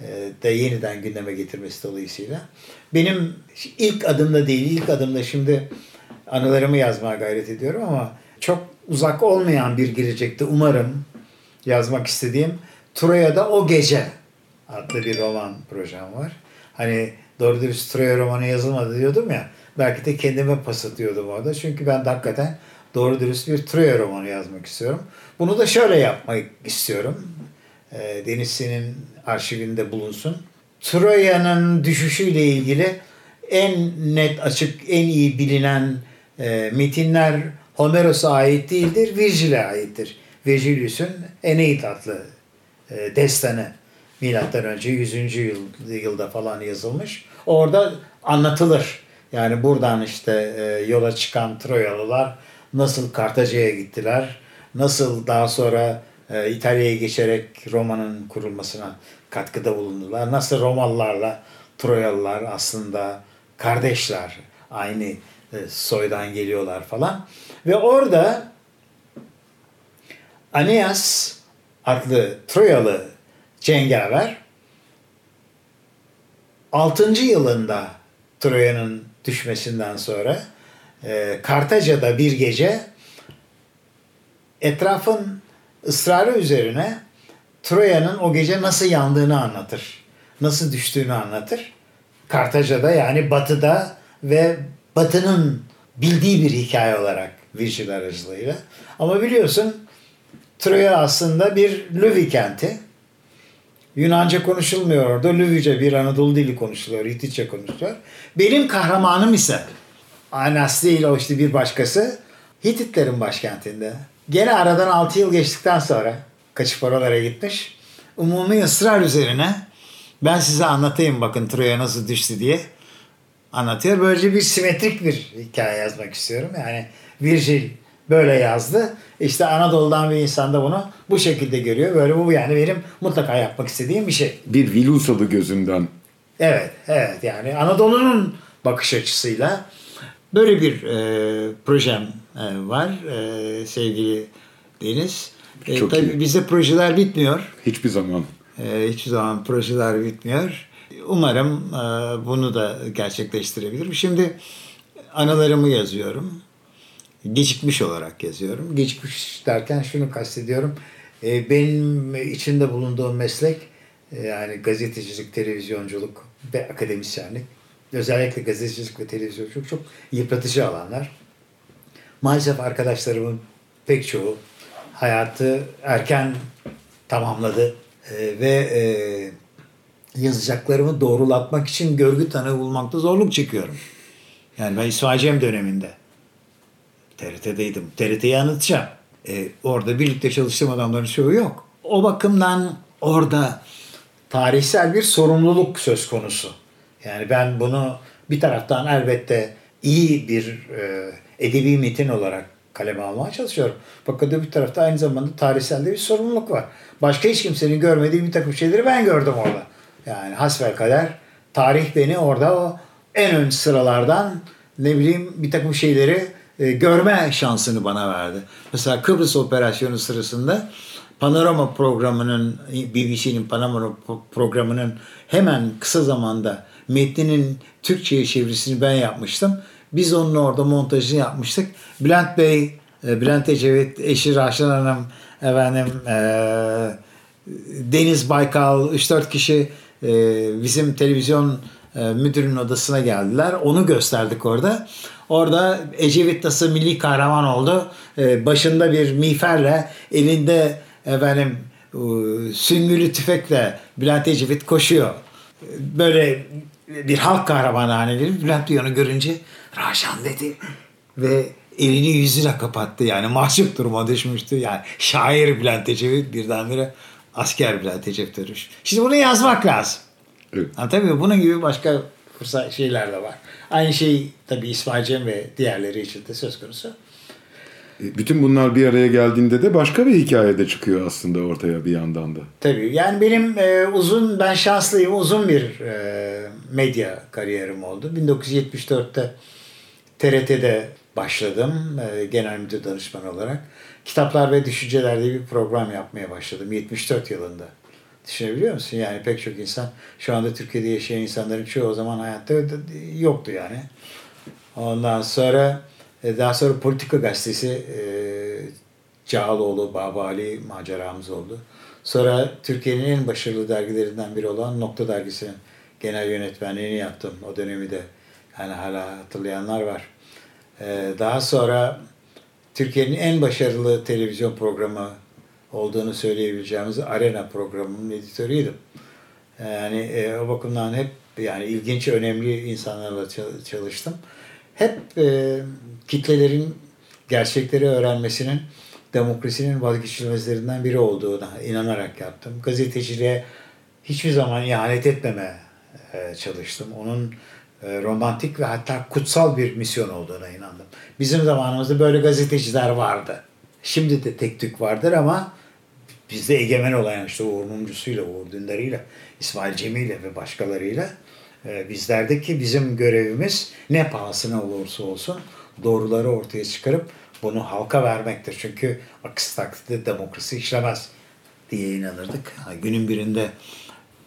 e, da yeniden gündeme getirmesi dolayısıyla benim ilk adımda değil, ilk adımda şimdi anılarımı yazmaya gayret ediyorum ama çok uzak olmayan bir gelecekte umarım yazmak istediğim Troya'da O Gece adlı bir roman projem var. Hani doğru dürüst Troya romanı yazılmadı diyordum ya. Belki de kendime pas atıyordum orada. Çünkü ben de hakikaten doğru dürüst bir Troya romanı yazmak istiyorum. Bunu da şöyle yapmak istiyorum. E, Deniz senin arşivinde bulunsun. Troya'nın düşüşüyle ilgili en net, açık, en iyi bilinen e, metinler Homeros'a ait değildir, Virgil'e aittir. Virgilius'un Eneid adlı e, destanı milattan önce 100. Yıl, yılda falan yazılmış. Orada anlatılır. Yani buradan işte e, yola çıkan Troyalılar nasıl Kartaca'ya gittiler, nasıl daha sonra e, İtalya'ya geçerek Roma'nın kurulmasına katkıda bulundular. Nasıl Romalılarla Troyalılar aslında kardeşler, aynı e, soydan geliyorlar falan. Ve orada Aeneas adlı Troyalı cengaver 6. yılında Troya'nın düşmesinden sonra e, Kartaca'da bir gece etrafın ısrarı üzerine Troya'nın o gece nasıl yandığını anlatır. Nasıl düştüğünü anlatır. Kartaca'da yani batıda ve batının bildiği bir hikaye olarak Virgil aracılığıyla. Ama biliyorsun Troya aslında bir Lüvi kenti. Yunanca konuşulmuyor orada. Lüvice bir Anadolu dili konuşuluyor. Hititçe konuşuluyor. Benim kahramanım ise Anas değil o işte bir başkası. Hititlerin başkentinde. Gene aradan 6 yıl geçtikten sonra kaçıp oralara gitmiş. Umumi ısrar üzerine ben size anlatayım bakın Troya nasıl düştü diye anlatıyor. Böylece bir simetrik bir hikaye yazmak istiyorum. Yani Virgil böyle yazdı. İşte Anadolu'dan bir insan da bunu bu şekilde görüyor. Böyle bu yani benim mutlaka yapmak istediğim bir şey. Bir Vilusalı gözünden. Evet, evet yani Anadolu'nun bakış açısıyla böyle bir e, projem e, var e, sevgili Deniz. E, Çok tabii iyi. bizde projeler bitmiyor. Hiçbir zaman. E, hiçbir zaman projeler bitmiyor. Umarım e, bunu da gerçekleştirebilirim. Şimdi anılarımı yazıyorum. Gecikmiş olarak yazıyorum. Gecikmiş derken şunu kastediyorum. E, benim içinde bulunduğum meslek e, yani gazetecilik, televizyonculuk ve akademisyenlik. Özellikle gazetecilik ve televizyonculuk çok yıpratıcı alanlar. Maalesef arkadaşlarımın pek çoğu hayatı erken tamamladı E, ve e, yazacaklarımı doğrulatmak için görgü tanığı bulmakta zorluk çekiyorum. Yani ben İsmail Cem döneminde TRT'deydim. TRT'yi anlatacağım. E, orada birlikte çalıştığım adamların çoğu yok. O bakımdan orada tarihsel bir sorumluluk söz konusu. Yani ben bunu bir taraftan elbette iyi bir e, edebi metin olarak kaleme almaya çalışıyorum. Fakat bir tarafta aynı zamanda tarihsel de bir sorumluluk var. Başka hiç kimsenin görmediği bir takım şeyleri ben gördüm orada. Yani hasbelkader tarih beni orada o en ön sıralardan ne bileyim bir takım şeyleri e, görme şansını bana verdi. Mesela Kıbrıs operasyonu sırasında Panorama programının BBC'nin Panorama pro- programının hemen kısa zamanda metninin Türkçe'ye çevirisini ben yapmıştım. Biz onun orada montajını yapmıştık. Bülent Bey, e, Bülent Ecevit, eşi Raşan Hanım, efendim e, Deniz Baykal, 3-4 kişi e, bizim televizyon e, müdürünün odasına geldiler. Onu gösterdik orada. Orada Ecevit nasıl milli kahraman oldu. E, başında bir miğferle, elinde efendim e, süngülü tüfekle Bülent Ecevit koşuyor. Böyle bir halk kahramanı haline gelip Bülent Bey onu görünce Raşan dedi ve elini yüzüne kapattı yani mahcup duruma düşmüştü yani şair Bülent Ecevit birdenbire asker Bülent Ecevit dönüş. Şimdi bunu yazmak lazım. Evet. Ha, tabii bunun gibi başka fırsat şeyler de var. Aynı şey tabii İsmail Cem ve diğerleri için de söz konusu. E, Bütün bunlar bir araya geldiğinde de başka bir hikaye de çıkıyor aslında ortaya bir yandan da. Tabii yani benim e, uzun ben şanslıyım uzun bir e, medya kariyerim oldu. 1974'te TRT'de başladım e, genel müdür danışmanı olarak. Kitaplar ve Düşünceler diye bir program yapmaya başladım 74 yılında. Düşünebiliyor musun? Yani pek çok insan şu anda Türkiye'de yaşayan insanların çoğu o zaman hayatta yoktu yani. Ondan sonra e, daha sonra Politika Gazetesi e, Cağaloğlu, Babali maceramız oldu. Sonra Türkiye'nin en başarılı dergilerinden biri olan Nokta Dergisi'nin genel yönetmenliğini yaptım. O dönemi de yani hala hatırlayanlar var. E, daha sonra Türkiye'nin en başarılı televizyon programı olduğunu söyleyebileceğimiz Arena programının editörüydüm. Yani e, o bakımdan hep yani ilginç, önemli insanlarla çal- çalıştım. Hep e, kitlelerin gerçekleri öğrenmesinin demokrasinin vazgeçilmezlerinden biri olduğuna inanarak yaptım. Gazeteciliğe hiçbir zaman ihanet etmeme e, çalıştım. Onun e, romantik ve hatta kutsal bir misyon olduğuna inandım. Bizim zamanımızda böyle gazeteciler vardı. Şimdi de tek tük vardır ama bizde egemen olan işte Uğur Mumcusu'yla, Uğur Dündar'ıyla, İsmail Cemil'le ve başkalarıyla e, bizlerdeki bizim görevimiz ne pahasına olursa olsun doğruları ortaya çıkarıp bunu halka vermektir. Çünkü aksi takdirde demokrasi işlemez diye inanırdık. Günün birinde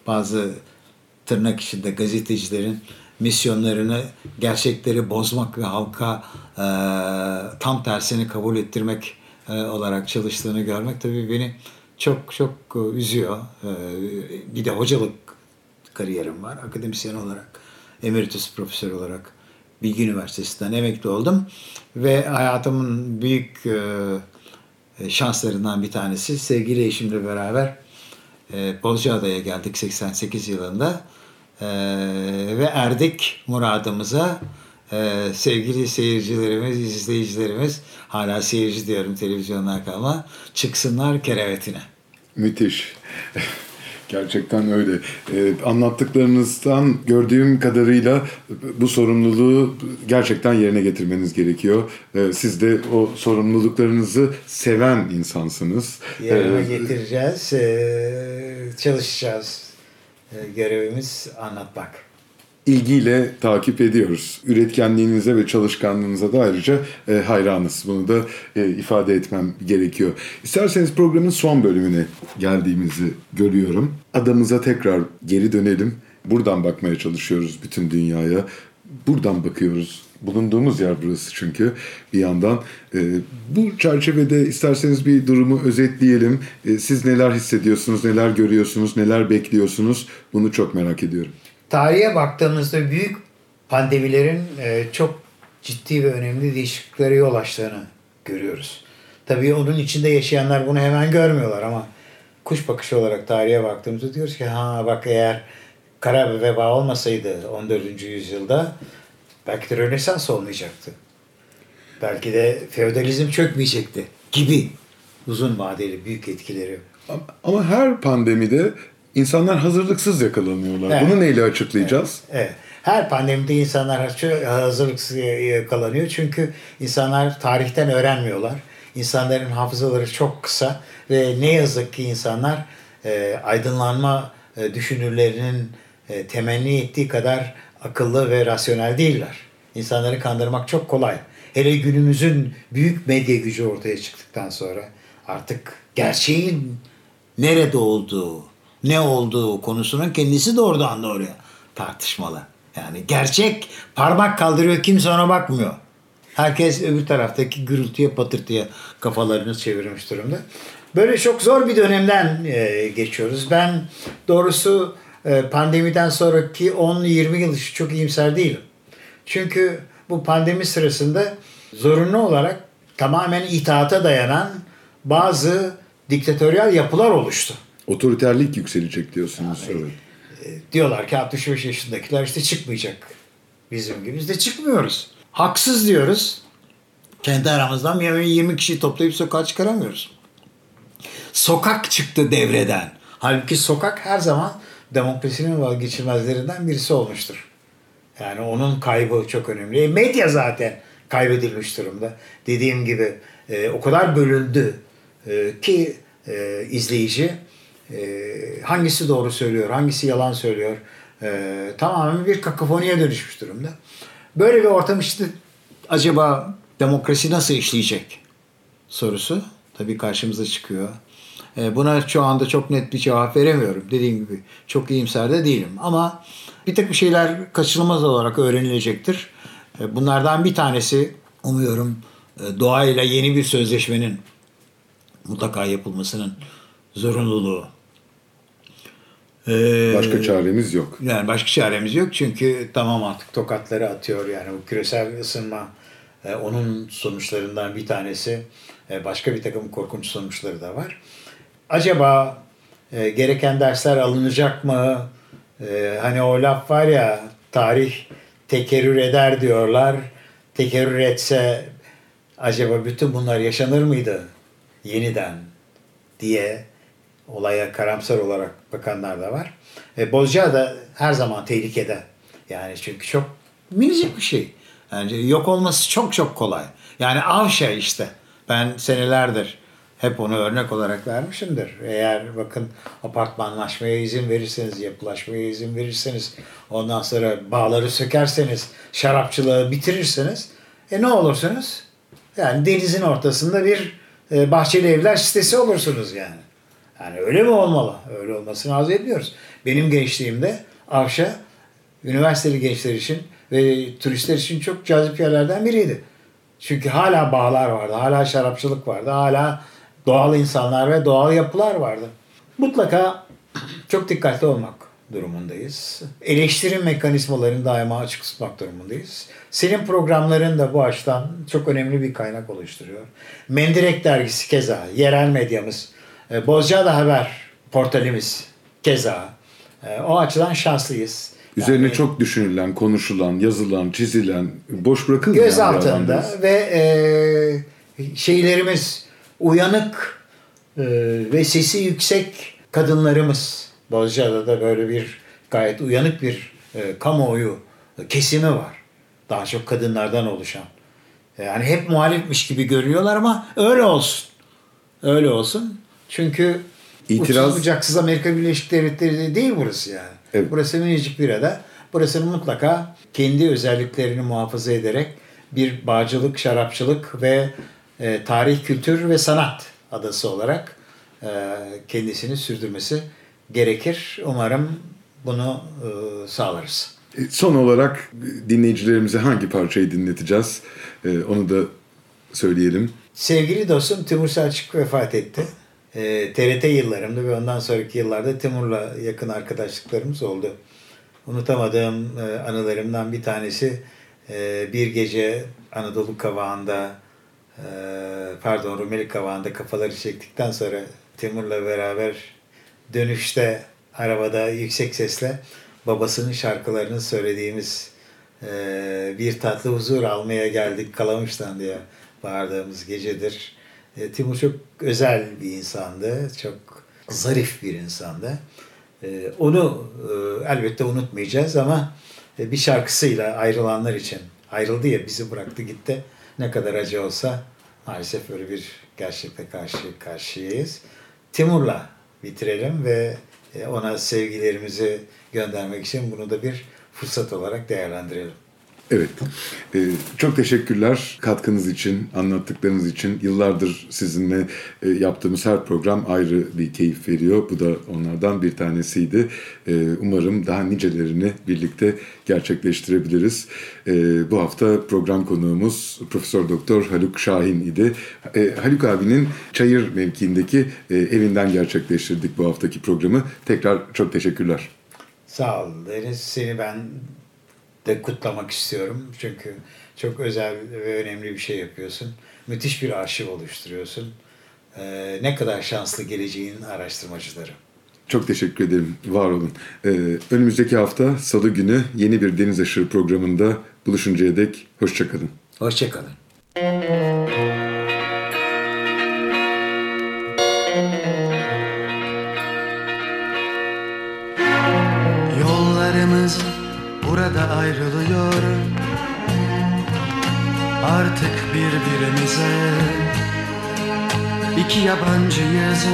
bazı tırnak içinde gazetecilerin misyonlarını gerçekleri bozmak ve halka e, tam tersini kabul ettirmek olarak çalıştığını görmek tabii beni çok çok e, üzüyor. E, bir de hocalık kariyerim var. Akademisyen olarak, emeritus profesör olarak Bilgi Üniversitesi'nden emekli oldum. Ve hayatımın büyük e, şanslarından bir tanesi sevgili eşimle beraber e, Bozcaada'ya geldik 88 yılında. E, ve erdik muradımıza. E, sevgili seyircilerimiz, izleyicilerimiz, hala seyirci diyorum televizyonlar kalma, çıksınlar kerevetine. Müthiş. Gerçekten öyle. Ee, anlattıklarınızdan gördüğüm kadarıyla bu sorumluluğu gerçekten yerine getirmeniz gerekiyor. Ee, siz de o sorumluluklarınızı seven insansınız. Yerine Ee, getireceğiz, e, çalışacağız. E, görevimiz anlatmak. İlgiyle takip ediyoruz. Üretkenliğinize ve çalışkanlığınıza da ayrıca e, hayranız. Bunu da e, ifade etmem gerekiyor. İsterseniz programın son bölümüne geldiğimizi görüyorum. Adamıza tekrar geri dönelim. Buradan bakmaya çalışıyoruz bütün dünyaya. Buradan bakıyoruz. Bulunduğumuz yer burası çünkü bir yandan. E, bu çerçevede isterseniz bir durumu özetleyelim. E, siz neler hissediyorsunuz, neler görüyorsunuz, neler bekliyorsunuz? Bunu çok merak ediyorum. Tarihe baktığımızda büyük pandemilerin e, çok ciddi ve önemli değişikliklere yol açtığını görüyoruz. Tabii onun içinde yaşayanlar bunu hemen görmüyorlar ama kuş bakışı olarak tarihe baktığımızda diyoruz ki ha bak eğer kara bir veba olmasaydı 14. yüzyılda belki de Rönesans olmayacaktı. Belki de feodalizm çökmeyecekti gibi uzun vadeli büyük etkileri Ama her pandemide insanlar hazırlıksız yakalanıyorlar. Evet. Bunu neyle açıklayacağız? Evet. Her pandemide insanlar hazırlıksız yakalanıyor. Çünkü insanlar tarihten öğrenmiyorlar. İnsanların hafızaları çok kısa ve ne yazık ki insanlar e, aydınlanma e, düşünürlerinin e, temenni ettiği kadar akıllı ve rasyonel değiller. İnsanları kandırmak çok kolay. Hele günümüzün büyük medya gücü ortaya çıktıktan sonra artık gerçeğin nerede olduğu, ne olduğu konusunun kendisi de oradan doğruya tartışmalı. Yani gerçek parmak kaldırıyor kimse ona bakmıyor. Herkes öbür taraftaki gürültüye patırtıya kafalarını çevirmiş durumda. Böyle çok zor bir dönemden e, geçiyoruz. Ben doğrusu e, pandemiden sonraki 10-20 yıl için çok iyimser değilim. Çünkü bu pandemi sırasında zorunlu olarak tamamen itaata dayanan bazı diktatöryal yapılar oluştu. Otoriterlik yükselecek diyorsunuz. Evet. Diyorlar ki 65 yaşındakiler işte çıkmayacak bizim gibi. Biz de çıkmıyoruz. Haksız diyoruz. Kendi aramızdan 20 kişi toplayıp sokağa çıkaramıyoruz. Sokak çıktı devreden. Halbuki sokak her zaman demokrasinin vazgeçilmezlerinden birisi olmuştur. Yani onun kaybı çok önemli. E, medya zaten kaybedilmiş durumda. Dediğim gibi e, o kadar bölündü e, ki e, izleyici e, hangisi doğru söylüyor, hangisi yalan söylüyor e, tamamen bir kakofoniye dönüşmüş durumda. Böyle bir ortam işte acaba demokrasi nasıl işleyecek sorusu tabii karşımıza çıkıyor. E, Buna şu anda çok net bir cevap veremiyorum. Dediğim gibi çok iyimser de değilim. Ama bir takım şeyler kaçınılmaz olarak öğrenilecektir. E, Bunlardan bir tanesi umuyorum e, doğayla yeni bir sözleşmenin mutlaka yapılmasının zorunluluğu. E, Başka çaremiz yok. yani başka çaremiz yok çünkü tamam artık tokatları atıyor yani bu küresel ısınma e, onun sonuçlarından bir tanesi E, başka bir takım korkunç sonuçları da var. Acaba e, gereken dersler alınacak mı? E, hani o laf var ya tarih tekerrür eder diyorlar. Tekerrür etse acaba bütün bunlar yaşanır mıydı yeniden diye olaya karamsar olarak bakanlar da var. E, Bozcaada her zaman tehlikede. Yani çünkü çok minicik bir şey. Yani yok olması çok çok kolay. Yani Avşa işte. Ben senelerdir hep onu örnek olarak vermişimdir. Eğer bakın apartmanlaşmaya izin verirseniz, yapılaşmaya izin verirseniz, ondan sonra bağları sökerseniz, şarapçılığı bitirirseniz, e ne olursunuz? Yani denizin ortasında bir e, bahçeli evler sitesi olursunuz yani. Yani öyle mi olmalı? Öyle olmasını arzu ediyoruz. Benim gençliğimde Avşa üniversiteli gençler için ve turistler için çok cazip yerlerden biriydi. Çünkü hala bağlar vardı, hala şarapçılık vardı, hala doğal insanlar ve doğal yapılar vardı. Mutlaka çok dikkatli olmak durumundayız. Eleştiri mekanizmalarını daima açık tutmak durumundayız. Senin programların da bu açıdan çok önemli bir kaynak oluşturuyor. Mendirek dergisi keza, yerel medyamız, e, Bozcaada Haber portalimiz keza. E, O açıdan şanslıyız. Üzerine Yani- çok düşünülen, konuşulan, yazılan, çizilen, boş bırakılmayan göz altında ve e, şeylerimiz uyanık e, ve sesi yüksek kadınlarımız Bozcaada'da böyle bir gayet uyanık bir e, kamuoyu kesimi var. Daha çok kadınlardan oluşan. Yani hep muhalifmiş gibi görüyorlar ama öyle olsun. Öyle olsun. Çünkü İtiraz- uçsuz bucaksız Amerika Birleşik Devletleri değil burası yani. Evet. Burası minicik bir ada. Burasının mutlaka kendi özelliklerini muhafaza ederek bir bağcılık, şarapçılık ve e, tarih, kültür ve sanat adası olarak e, kendisini sürdürmesi gerekir. Umarım bunu e, sağlarız. E, Son olarak dinleyicilerimize hangi parçayı dinleteceğiz? E, onu da söyleyelim. Sevgili dostum Timur Selçuk vefat etti. Ee, TRT yıllarımda ve ondan sonraki yıllarda Timur'la yakın arkadaşlıklarımız oldu. Unutamadığım e, anılarımdan bir tanesi e, bir gece Anadolu Kavağı'nda e, pardon Rumeli Kavağı'nda kafaları çektikten sonra Timur'la beraber dönüşte arabada yüksek sesle babasının şarkılarını söylediğimiz e, bir tatlı huzur almaya geldik Kalamış'tan diye bağırdığımız gecedir. E, Timur çok özel bir insandı. Çok zarif bir insandı. E, onu e, elbette unutmayacağız ama bir şarkısıyla ayrılanlar için ayrıldı ya bizi bıraktı gitti. Ne kadar acı olsa maalesef böyle bir gerçekle karşı karşıyayız. Timur'la bitirelim ve ona sevgilerimizi göndermek için bunu da bir fırsat olarak değerlendirelim. Evet. E, çok teşekkürler katkınız için, anlattıklarınız için. Yıllardır sizinle e, yaptığımız her program ayrı bir keyif veriyor. Bu da onlardan bir tanesiydi. E, umarım daha nicelerini birlikte gerçekleştirebiliriz. E, bu hafta program konuğumuz Profesör Doktor Haluk Şahin idi. E, Haluk abinin Çayır mevkiindeki e, evinden gerçekleştirdik bu haftaki programı. Tekrar çok teşekkürler. Sağ ol Deniz. Seni ben de kutlamak istiyorum. Çünkü çok özel ve önemli bir şey yapıyorsun. Müthiş bir arşiv oluşturuyorsun. Ee, ne kadar şanslı geleceğin araştırmacıları. Çok teşekkür ederim. Var olun. Ee, önümüzdeki hafta Salı günü yeni bir Deniz Aşırı programında buluşuncaya dek hoşçakalın. Hoşçakalın. Yollarımız birbirimize. İki yabancıyız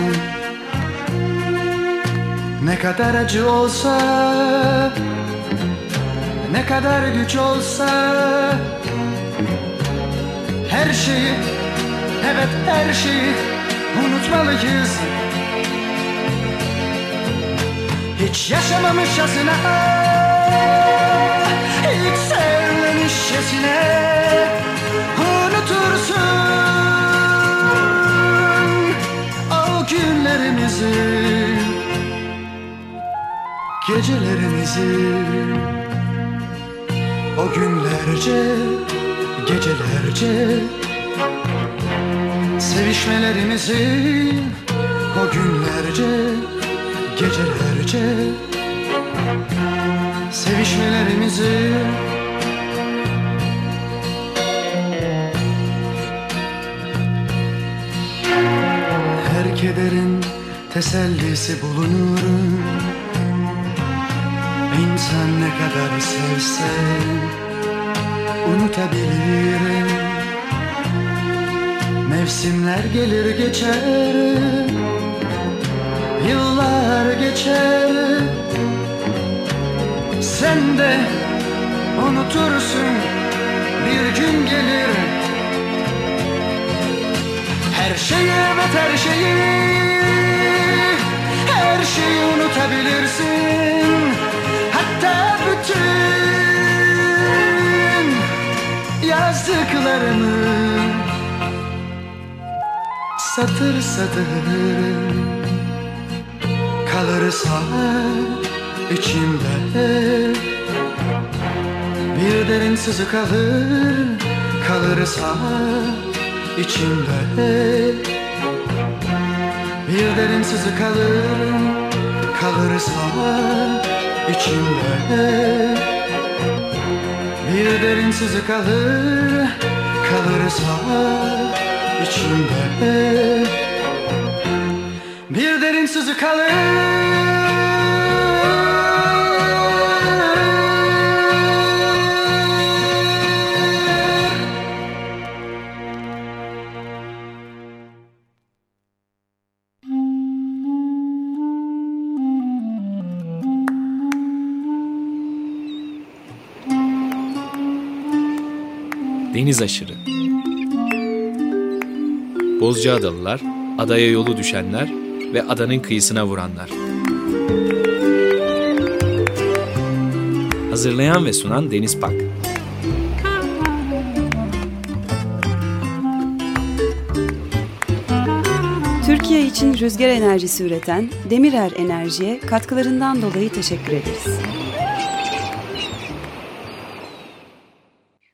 Ne kadar acı olsa Ne kadar güç olsa. Her şeyi Evet her şeyi unutmalıyız. Hiç yaşamamışçasına Hiç sevmemişçesine günlerimizi Gecelerimizi O günlerce Gecelerce Sevişmelerimizi O günlerce Gecelerce Sevişmelerimizi Her kederin tesellisi bulunur İnsan ne kadar sevse Unutabilir Mevsimler gelir geçer Yıllar geçer. Sen de unutursun Bir gün gelir. Her şeyi evet her şeyi şeyi unutabilirsin Hatta bütün Yazdıklarını Satır satır kalırsa içimde Bir derin sızı kalır kalırsa içimde Bir derin sızı kalır kalırsa içimde Bir derin sızı kalır kalırsa içimde bir derin sızı kalır Deniz aşırı. Bozcaadalılar, adaya yolu düşenler ve adanın kıyısına vuranlar. Hazırlayan ve sunan Deniz Pak. Türkiye için rüzgar enerjisi üreten Demirer Enerji'ye katkılarından dolayı teşekkür ederiz.